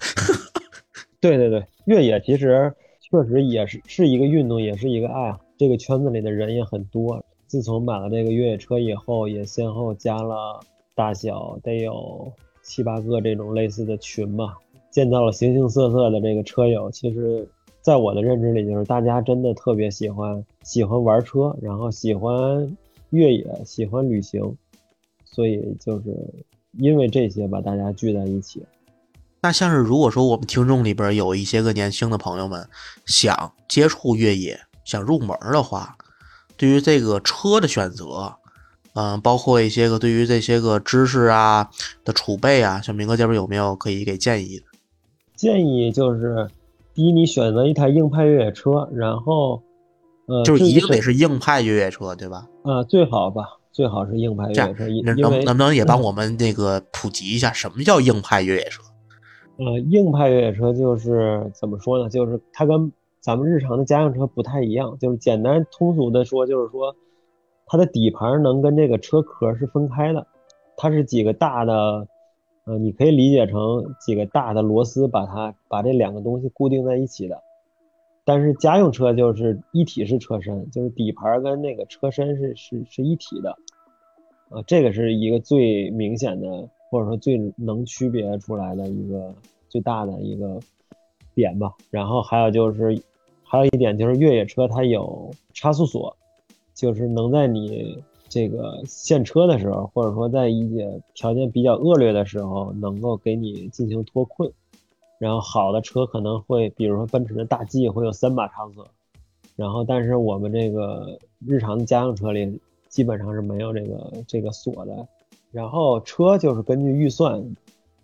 对对对，越野其实确实也是是一个运动，也是一个爱好。这个圈子里的人也很多。自从买了这个越野车以后，也先后加了大小得有七八个这种类似的群吧，见到了形形色色的这个车友。其实，在我的认知里，就是大家真的特别喜欢喜欢玩车，然后喜欢越野，喜欢旅行，所以就是因为这些把大家聚在一起。那像是如果说我们听众里边有一些个年轻的朋友们想接触越野、想入门的话，对于这个车的选择，嗯，包括一些个对于这些个知识啊的储备啊，小明哥这边有没有可以给建议的？建议就是，第一，你选择一台硬派越野车，然后，呃，就是一定得是硬派越野车，对吧？呃，最好吧，最好是硬派越野车。能能不能也帮我们那个普及一下，什么叫硬派越野车？呃，硬派越野车就是怎么说呢？就是它跟咱们日常的家用车不太一样。就是简单通俗的说，就是说它的底盘能跟这个车壳是分开的，它是几个大的，呃，你可以理解成几个大的螺丝把它把这两个东西固定在一起的。但是家用车就是一体式车身，就是底盘跟那个车身是是是一体的，啊，这个是一个最明显的。或者说最能区别出来的一个最大的一个点吧，然后还有就是，还有一点就是越野车它有差速锁，就是能在你这个限车的时候，或者说在一些条件比较恶劣的时候，能够给你进行脱困。然后好的车可能会，比如说奔驰的大 G 会有三把差速锁，然后但是我们这个日常的家用车里基本上是没有这个这个锁的。然后车就是根据预算，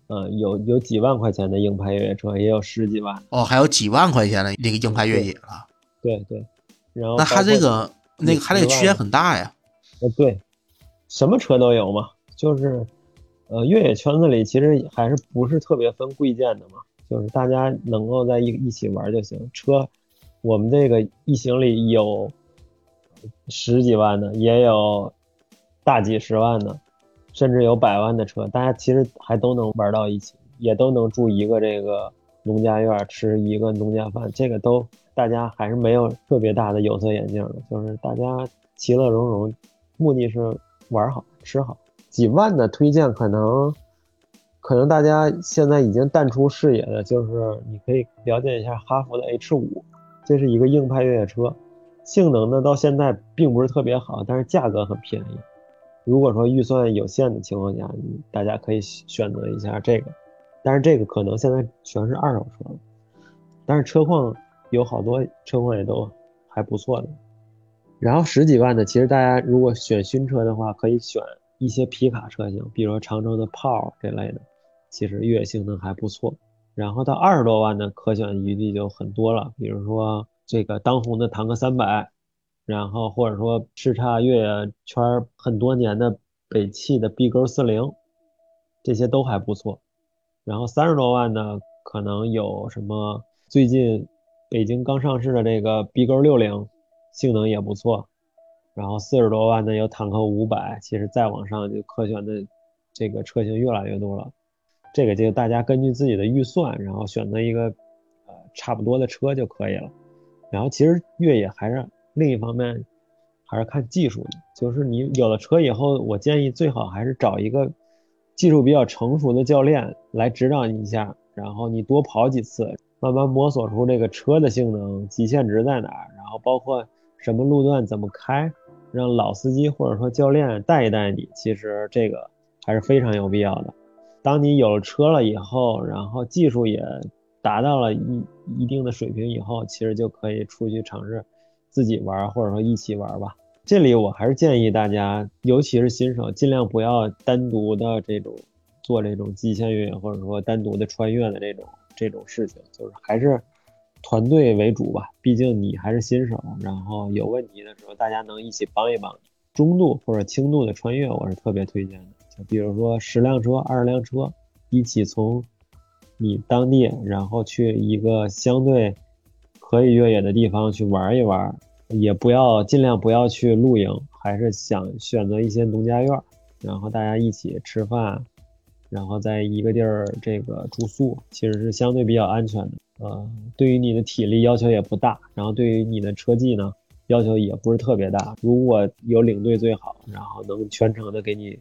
嗯，有有几万块钱的硬派越野车，也有十几万哦，还有几万块钱的那个硬派越野了。对对，然后那它这个那个它这个区间很大呀。呃，对，什么车都有嘛，就是呃，越野圈子里其实还是不是特别分贵贱的嘛，就是大家能够在一一起玩就行。车，我们这个一行里有十几万的，也有大几十万的。甚至有百万的车，大家其实还都能玩到一起，也都能住一个这个农家院，吃一个农家饭，这个都大家还是没有特别大的有色眼镜的，就是大家其乐融融，目的是玩好吃好。几万的推荐可能，可能大家现在已经淡出视野的，就是你可以了解一下哈弗的 H 五，这是一个硬派越野车，性能呢到现在并不是特别好，但是价格很便宜。如果说预算有限的情况下，大家可以选择一下这个，但是这个可能现在全是二手车了，但是车况有好多车况也都还不错的。然后十几万的，其实大家如果选新车的话，可以选一些皮卡车型，比如说长城的炮这类的，其实越野性能还不错。然后到二十多万的可选余地就很多了，比如说这个当红的坦克三百，然后或者说叱咤越野圈很多年的北汽的 B 勾四零，这些都还不错。然后三十多万呢，可能有什么最近北京刚上市的这个 B 勾六零，性能也不错。然后四十多万的有坦克五百，其实再往上就可选的这个车型越来越多了。这个就大家根据自己的预算，然后选择一个呃差不多的车就可以了。然后其实越野还是另一方面还是看技术的，就是你有了车以后，我建议最好还是找一个技术比较成熟的教练来指导你一下，然后你多跑几次，慢慢摸索出这个车的性能极限值在哪儿，然后包括什么路段怎么开。让老司机或者说教练带一带你，其实这个还是非常有必要的。当你有了车了以后，然后技术也达到了一一定的水平以后，其实就可以出去尝试自己玩，或者说一起玩吧。这里我还是建议大家，尤其是新手，尽量不要单独的这种做这种极限越野，或者说单独的穿越的这种这种事情，就是还是。团队为主吧，毕竟你还是新手，然后有问题的时候，大家能一起帮一帮。中度或者轻度的穿越，我是特别推荐的。就比如说十辆车、二十辆车，一起从你当地，然后去一个相对可以越野的地方去玩一玩，也不要尽量不要去露营，还是想选择一些农家院，然后大家一起吃饭，然后在一个地儿这个住宿，其实是相对比较安全的。呃，对于你的体力要求也不大，然后对于你的车技呢，要求也不是特别大。如果有领队最好，然后能全程的给你，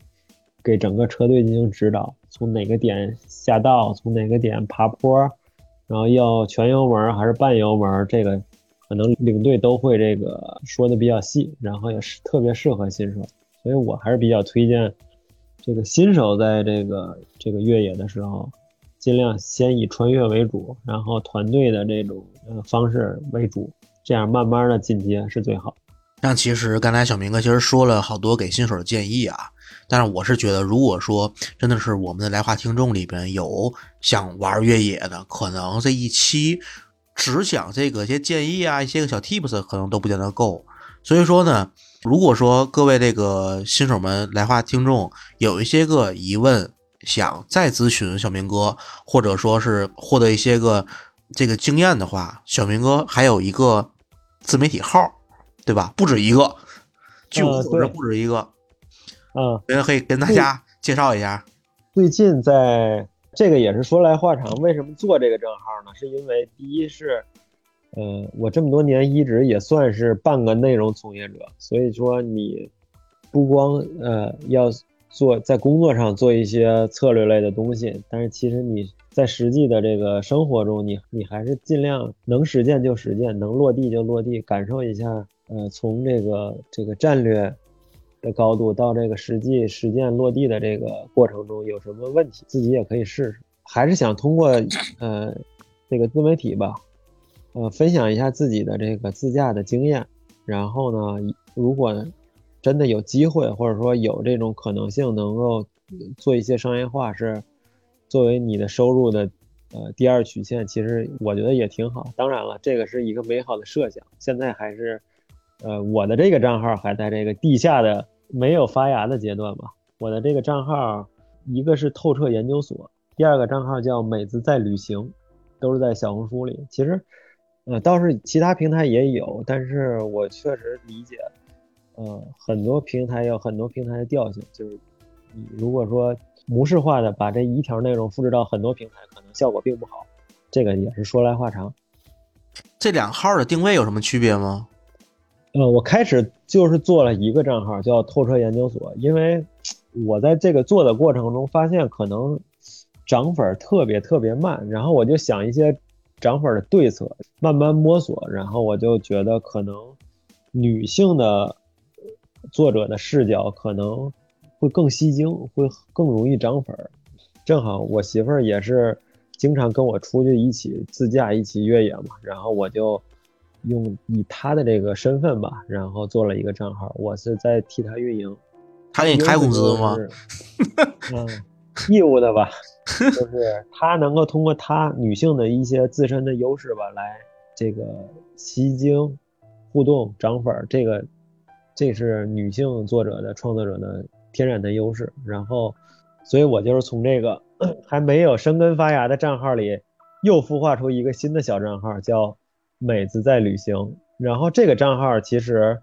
给整个车队进行指导，从哪个点下道，从哪个点爬坡，然后要全油门还是半油门，这个可能领队都会这个说的比较细，然后也是特别适合新手，所以我还是比较推荐这个新手在这个这个越野的时候。尽量先以穿越为主，然后团队的这种呃方式为主，这样慢慢的进阶是最好。那其实刚才小明哥其实说了好多给新手的建议啊，但是我是觉得，如果说真的是我们的来话听众里边有想玩越野的，可能这一期只想这个些建议啊，一些个小 tips 可能都不见得够。所以说呢，如果说各位这个新手们来话听众有一些个疑问。想再咨询小明哥，或者说是获得一些个这个经验的话，小明哥还有一个自媒体号，对吧？不止一个，据我所知不止一个。嗯，人可以跟大家介绍一下。最近在这个也是说来话长，为什么做这个账号呢？是因为第一是，呃，我这么多年一直也算是半个内容从业者，所以说你不光呃要。做在工作上做一些策略类的东西，但是其实你在实际的这个生活中，你你还是尽量能实践就实践，能落地就落地，感受一下。呃，从这个这个战略的高度到这个实际实践落地的这个过程中有什么问题，自己也可以试试。还是想通过呃这个自媒体吧，呃分享一下自己的这个自驾的经验。然后呢，如果真的有机会，或者说有这种可能性，能够做一些商业化，是作为你的收入的呃第二曲线，其实我觉得也挺好。当然了，这个是一个美好的设想，现在还是呃我的这个账号还在这个地下的没有发芽的阶段吧。我的这个账号一个是透彻研究所，第二个账号叫美子在旅行，都是在小红书里。其实呃倒是其他平台也有，但是我确实理解。呃，很多平台有很多平台的调性，就是你如果说模式化的把这一条内容复制到很多平台，可能效果并不好。这个也是说来话长。这两号的定位有什么区别吗？呃，我开始就是做了一个账号叫透彻研究所，因为我在这个做的过程中发现可能涨粉特别特别慢，然后我就想一些涨粉的对策，慢慢摸索，然后我就觉得可能女性的。作者的视角可能会更吸睛，会更容易涨粉。正好我媳妇儿也是经常跟我出去一起自驾、一起越野嘛，然后我就用以他的这个身份吧，然后做了一个账号，我是在替他运营。他给你开工资吗？嗯，义务的吧，就是他能够通过他女性的一些自身的优势吧，来这个吸睛、互动、涨粉，这个这是女性作者的创作者的天然的优势。然后，所以我就是从这个 [coughs] 还没有生根发芽的账号里，又孵化出一个新的小账号，叫“美子在旅行”。然后这个账号其实，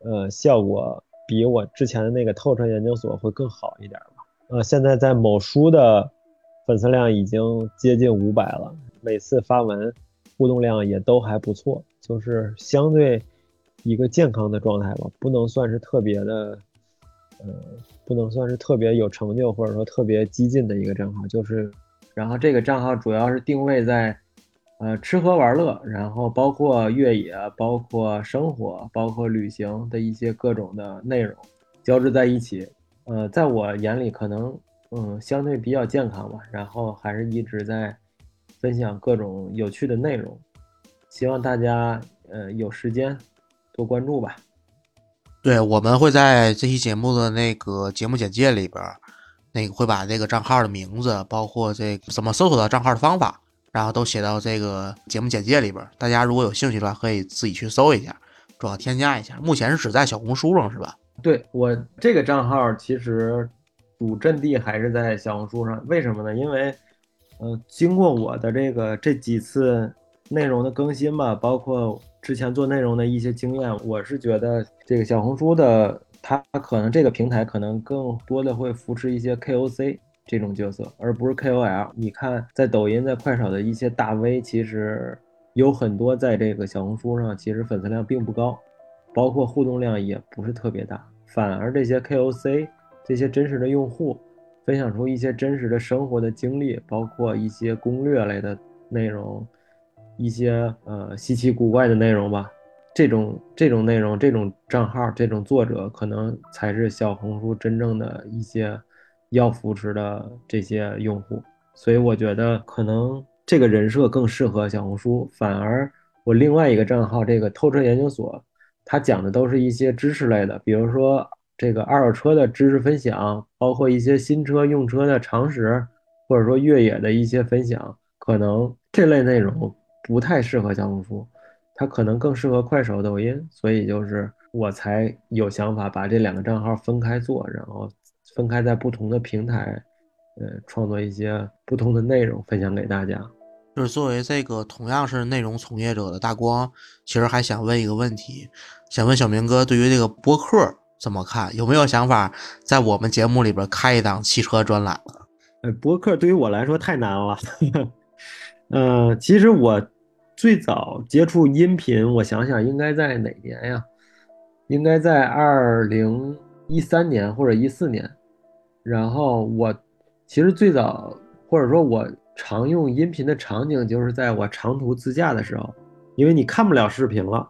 呃，效果。比我之前的那个透彻研究所会更好一点吧？呃，现在在某书的粉丝量已经接近五百了，每次发文互动量也都还不错，就是相对一个健康的状态吧，不能算是特别的，呃，不能算是特别有成就或者说特别激进的一个账号，就是，然后这个账号主要是定位在。呃，吃喝玩乐，然后包括越野，包括生活，包括旅行的一些各种的内容交织在一起。呃，在我眼里，可能嗯相对比较健康吧。然后还是一直在分享各种有趣的内容，希望大家呃有时间多关注吧。对，我们会在这期节目的那个节目简介里边，那个会把这个账号的名字，包括这怎么搜索到账号的方法。然后都写到这个节目简介里边，大家如果有兴趣的话，可以自己去搜一下，主要添加一下。目前是只在小红书上，是吧？对我这个账号其实主阵地还是在小红书上，为什么呢？因为，呃，经过我的这个这几次内容的更新吧，包括之前做内容的一些经验，我是觉得这个小红书的它可能这个平台可能更多的会扶持一些 KOC。这种角色，而不是 KOL。你看，在抖音、在快手的一些大 V，其实有很多在这个小红书上，其实粉丝量并不高，包括互动量也不是特别大。反而这些 KOC，这些真实的用户，分享出一些真实的生活的经历，包括一些攻略类的内容，一些呃稀奇古怪的内容吧。这种这种内容，这种账号，这种作者，可能才是小红书真正的一些。要扶持的这些用户，所以我觉得可能这个人设更适合小红书。反而我另外一个账号这个透彻研究所，它讲的都是一些知识类的，比如说这个二手车的知识分享，包括一些新车用车的常识，或者说越野的一些分享。可能这类内容不太适合小红书，它可能更适合快手、抖音。所以就是我才有想法把这两个账号分开做，然后。分开在不同的平台，呃，创作一些不同的内容分享给大家。就是作为这个同样是内容从业者的大光，其实还想问一个问题，想问小明哥，对于这个播客怎么看？有没有想法在我们节目里边开一档汽车专栏？呃，播客对于我来说太难了。[laughs] 呃，其实我最早接触音频，我想想应该在哪年呀？应该在二零一三年或者一四年。然后我其实最早或者说我常用音频的场景就是在我长途自驾的时候，因为你看不了视频了，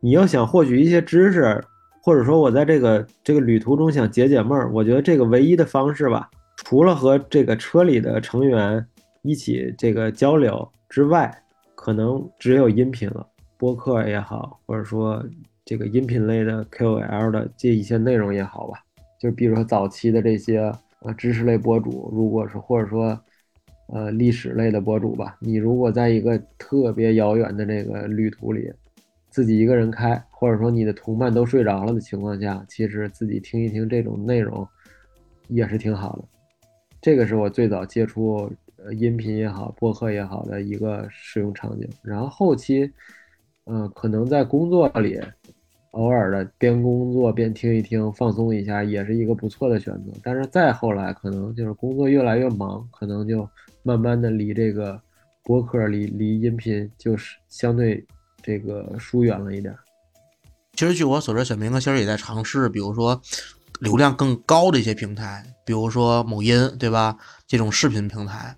你要想获取一些知识，或者说我在这个这个旅途中想解解闷儿，我觉得这个唯一的方式吧，除了和这个车里的成员一起这个交流之外，可能只有音频了，播客也好，或者说这个音频类的 KOL 的这一些内容也好吧。就比如说早期的这些呃知识类博主，如果是或者说呃历史类的博主吧，你如果在一个特别遥远的那个旅途里，自己一个人开，或者说你的同伴都睡着了的情况下，其实自己听一听这种内容也是挺好的。这个是我最早接触呃音频也好，播客也好的一个使用场景。然后后期，嗯，可能在工作里。偶尔的边工作边听一听，放松一下，也是一个不错的选择。但是再后来，可能就是工作越来越忙，可能就慢慢的离这个播客、离离音频就是相对这个疏远了一点。其实据我所知，小明哥其实也在尝试，比如说流量更高的一些平台，比如说某音，对吧？这种视频平台，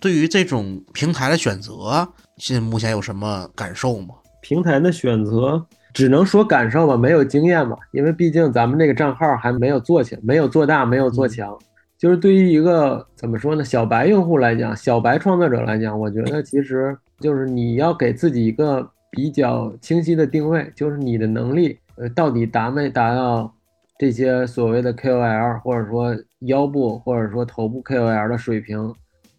对于这种平台的选择，现在目前有什么感受吗？平台的选择。只能说感受吧，没有经验吧，因为毕竟咱们这个账号还没有做起，没有做大，没有做强。就是对于一个怎么说呢，小白用户来讲，小白创作者来讲，我觉得其实就是你要给自己一个比较清晰的定位，就是你的能力，呃，到底达没达到这些所谓的 KOL，或者说腰部或者说头部 KOL 的水平，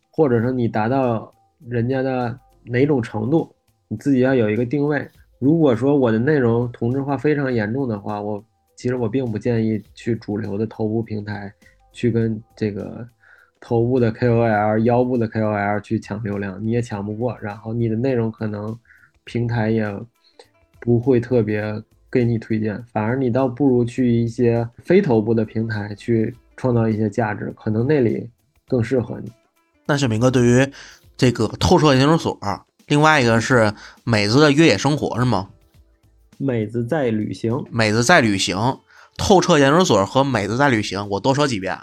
或者说你达到人家的哪种程度，你自己要有一个定位。如果说我的内容同质化非常严重的话，我其实我并不建议去主流的头部平台去跟这个头部的 KOL、腰部的 KOL 去抢流量，你也抢不过。然后你的内容可能平台也不会特别给你推荐，反而你倒不如去一些非头部的平台去创造一些价值，可能那里更适合你。那小明哥对于这个透彻研究所。另外一个是美子的越野生活是吗？美子在旅行，美子在旅行，透彻研究所和美子在旅行，我多说几遍啊。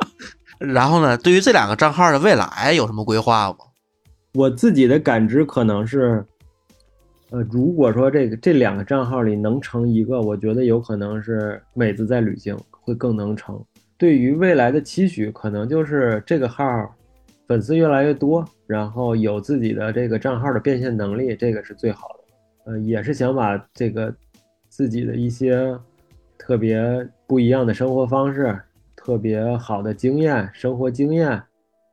[laughs] 然后呢，对于这两个账号的未来有什么规划吗？我自己的感知可能是，呃，如果说这个这两个账号里能成一个，我觉得有可能是美子在旅行会更能成。对于未来的期许，可能就是这个号。粉丝越来越多，然后有自己的这个账号的变现能力，这个是最好的。呃，也是想把这个自己的一些特别不一样的生活方式、特别好的经验、生活经验，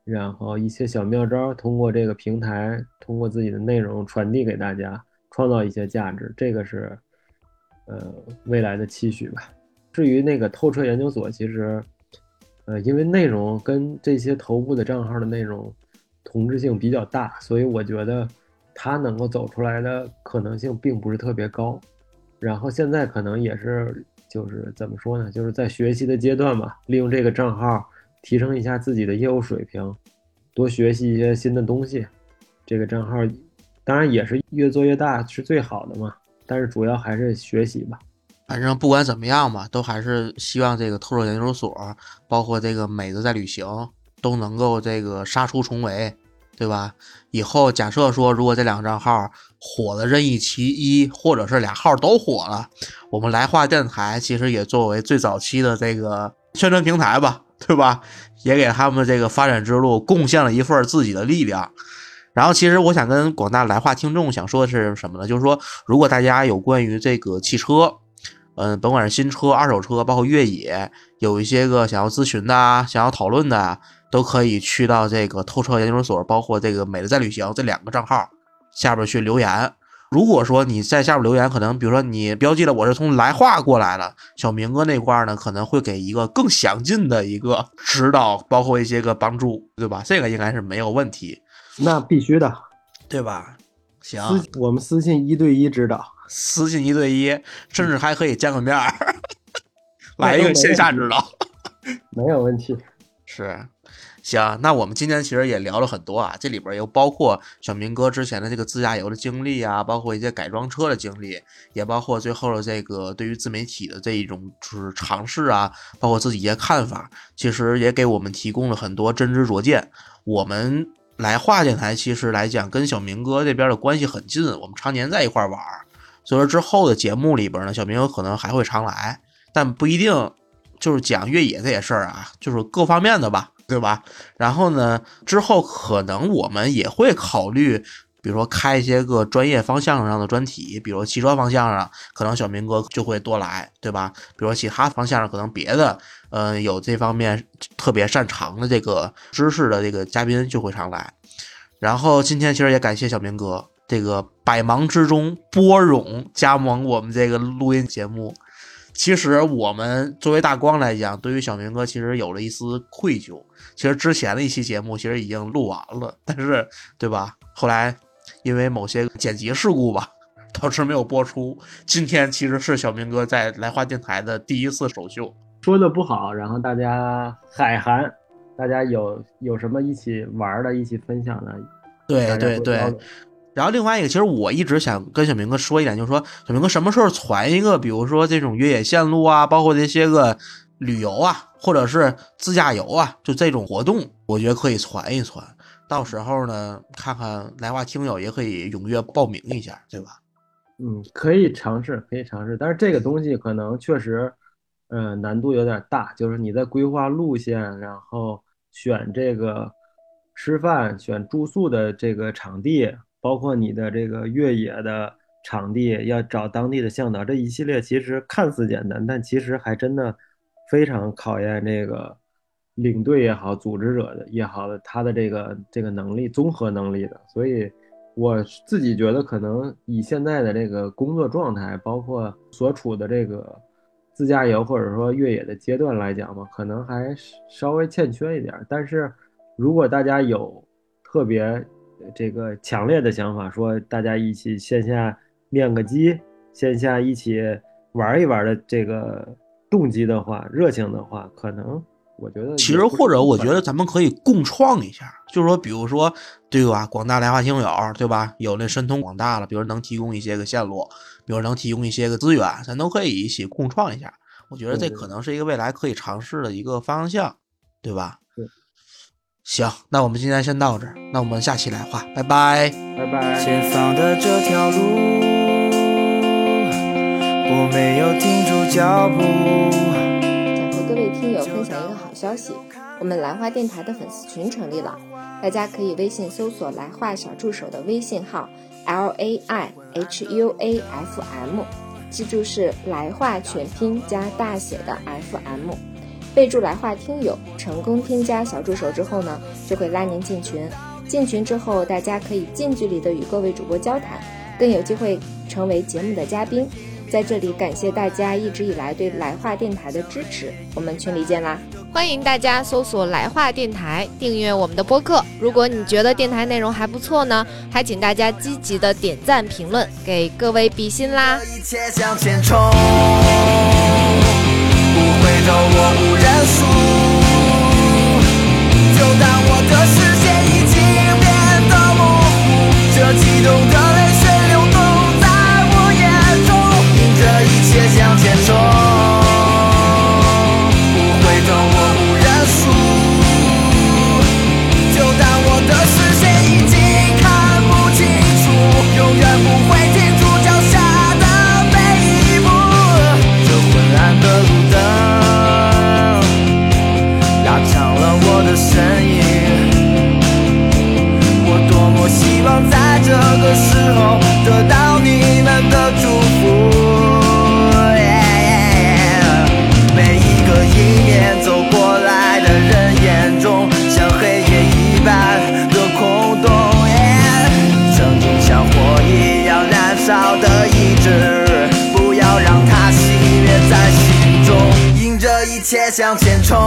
然后一些小妙招，通过这个平台，通过自己的内容传递给大家，创造一些价值。这个是呃未来的期许吧。至于那个透彻研究所，其实。呃，因为内容跟这些头部的账号的内容同质性比较大，所以我觉得它能够走出来的可能性并不是特别高。然后现在可能也是就是怎么说呢，就是在学习的阶段吧，利用这个账号提升一下自己的业务水平，多学习一些新的东西。这个账号当然也是越做越大是最好的嘛，但是主要还是学习吧。反正不管怎么样吧，都还是希望这个透彻研究所，包括这个美子在旅行，都能够这个杀出重围，对吧？以后假设说，如果这两个账号火的任意其一，或者是俩号都火了，我们来话电台其实也作为最早期的这个宣传平台吧，对吧？也给他们这个发展之路贡献了一份自己的力量。然后，其实我想跟广大来话听众想说的是什么呢？就是说，如果大家有关于这个汽车，嗯，甭管是新车、二手车，包括越野，有一些个想要咨询的、想要讨论的，都可以去到这个透彻研究所，包括这个美的在旅行这两个账号下边去留言。如果说你在下边留言，可能比如说你标记了我是从来化过来了，小明哥那块呢，可能会给一个更详尽的一个指导，包括一些个帮助，对吧？这个应该是没有问题。那必须的，对吧？行，我们私信一对一指导。私信一对一，甚至还可以见个面儿，来一个线下指导，没有问题。[laughs] 是，行，那我们今天其实也聊了很多啊，这里边又包括小明哥之前的这个自驾游的经历啊，包括一些改装车的经历，也包括最后的这个对于自媒体的这一种就是尝试啊，包括自己一些看法，其实也给我们提供了很多真知灼见。我们来话电台其实来讲，跟小明哥这边的关系很近，我们常年在一块玩儿。所以说之后的节目里边呢，小明有可能还会常来，但不一定就是讲越野这些事儿啊，就是各方面的吧，对吧？然后呢，之后可能我们也会考虑，比如说开一些个专业方向上的专题，比如汽车方向上，可能小明哥就会多来，对吧？比如说其他方向上，可能别的，呃，有这方面特别擅长的这个知识的这个嘉宾就会常来。然后今天其实也感谢小明哥。这个百忙之中拨冗加盟我们这个录音节目，其实我们作为大光来讲，对于小明哥其实有了一丝愧疚。其实之前的一期节目其实已经录完了，但是对吧？后来因为某些剪辑事故吧，导致没有播出。今天其实是小明哥在来话电台的第一次首秀，说的不好，然后大家海涵，大家有有什么一起玩的、一起分享的？对对对。然后另外一个，其实我一直想跟小明哥说一点，就是说小明哥什么时候传一个，比如说这种越野线路啊，包括这些个旅游啊，或者是自驾游啊，就这种活动，我觉得可以传一传。到时候呢，看看来话听友也可以踊跃报名一下，对吧？嗯，可以尝试，可以尝试。但是这个东西可能确实，嗯，难度有点大，就是你在规划路线，然后选这个吃饭、选住宿的这个场地。包括你的这个越野的场地，要找当地的向导，这一系列其实看似简单，但其实还真的非常考验这个领队也好，组织者的也好的，他的这个这个能力、综合能力的。所以我自己觉得，可能以现在的这个工作状态，包括所处的这个自驾游或者说越野的阶段来讲吧，可能还稍微欠缺一点。但是如果大家有特别这个强烈的想法，说大家一起线下面个基，线下一起玩一玩的这个动机的话，热情的话，可能我觉得其实或者我觉得咱们可以共创一下，就是说，比如说对吧，广大来华听友对吧，有那神通广大了，比如能提供一些个线路，比如能提供一些个资源，咱都可以一起共创一下。我觉得这可能是一个未来可以尝试的一个方向，对吧？对。行，那我们今天先到这儿，那我们下期来画，拜拜，拜拜。前方的这条路，我没有停住脚步。想和各位听友分享一个好消息，我们来话电台的粉丝群成立了，大家可以微信搜索“来话小助手”的微信号 l a i h u a f m，记住是来话全拼加大写的 f m。备注“来话听友”，成功添加小助手之后呢，就会拉您进群。进群之后，大家可以近距离的与各位主播交谈，更有机会成为节目的嘉宾。在这里感谢大家一直以来对来话电台的支持，我们群里见啦！欢迎大家搜索“来话电台”，订阅我们的播客。如果你觉得电台内容还不错呢，还请大家积极的点赞评论，给各位比心啦！一切向前冲，不不回头我不认输，就当我的视线已经变得模糊，这激动的泪水流动在我眼中，迎着一切向前冲，不回头我不认输，就当我的视线已经看不清楚，永远不会停住脚下的每一步。这昏暗的路灯身影，我多么希望在这个时候得到你们的祝福。每一个迎面走过来的人眼中，像黑夜一般的空洞。曾经像火一样燃烧的意志，不要让它熄灭在心中，迎着一切向前冲，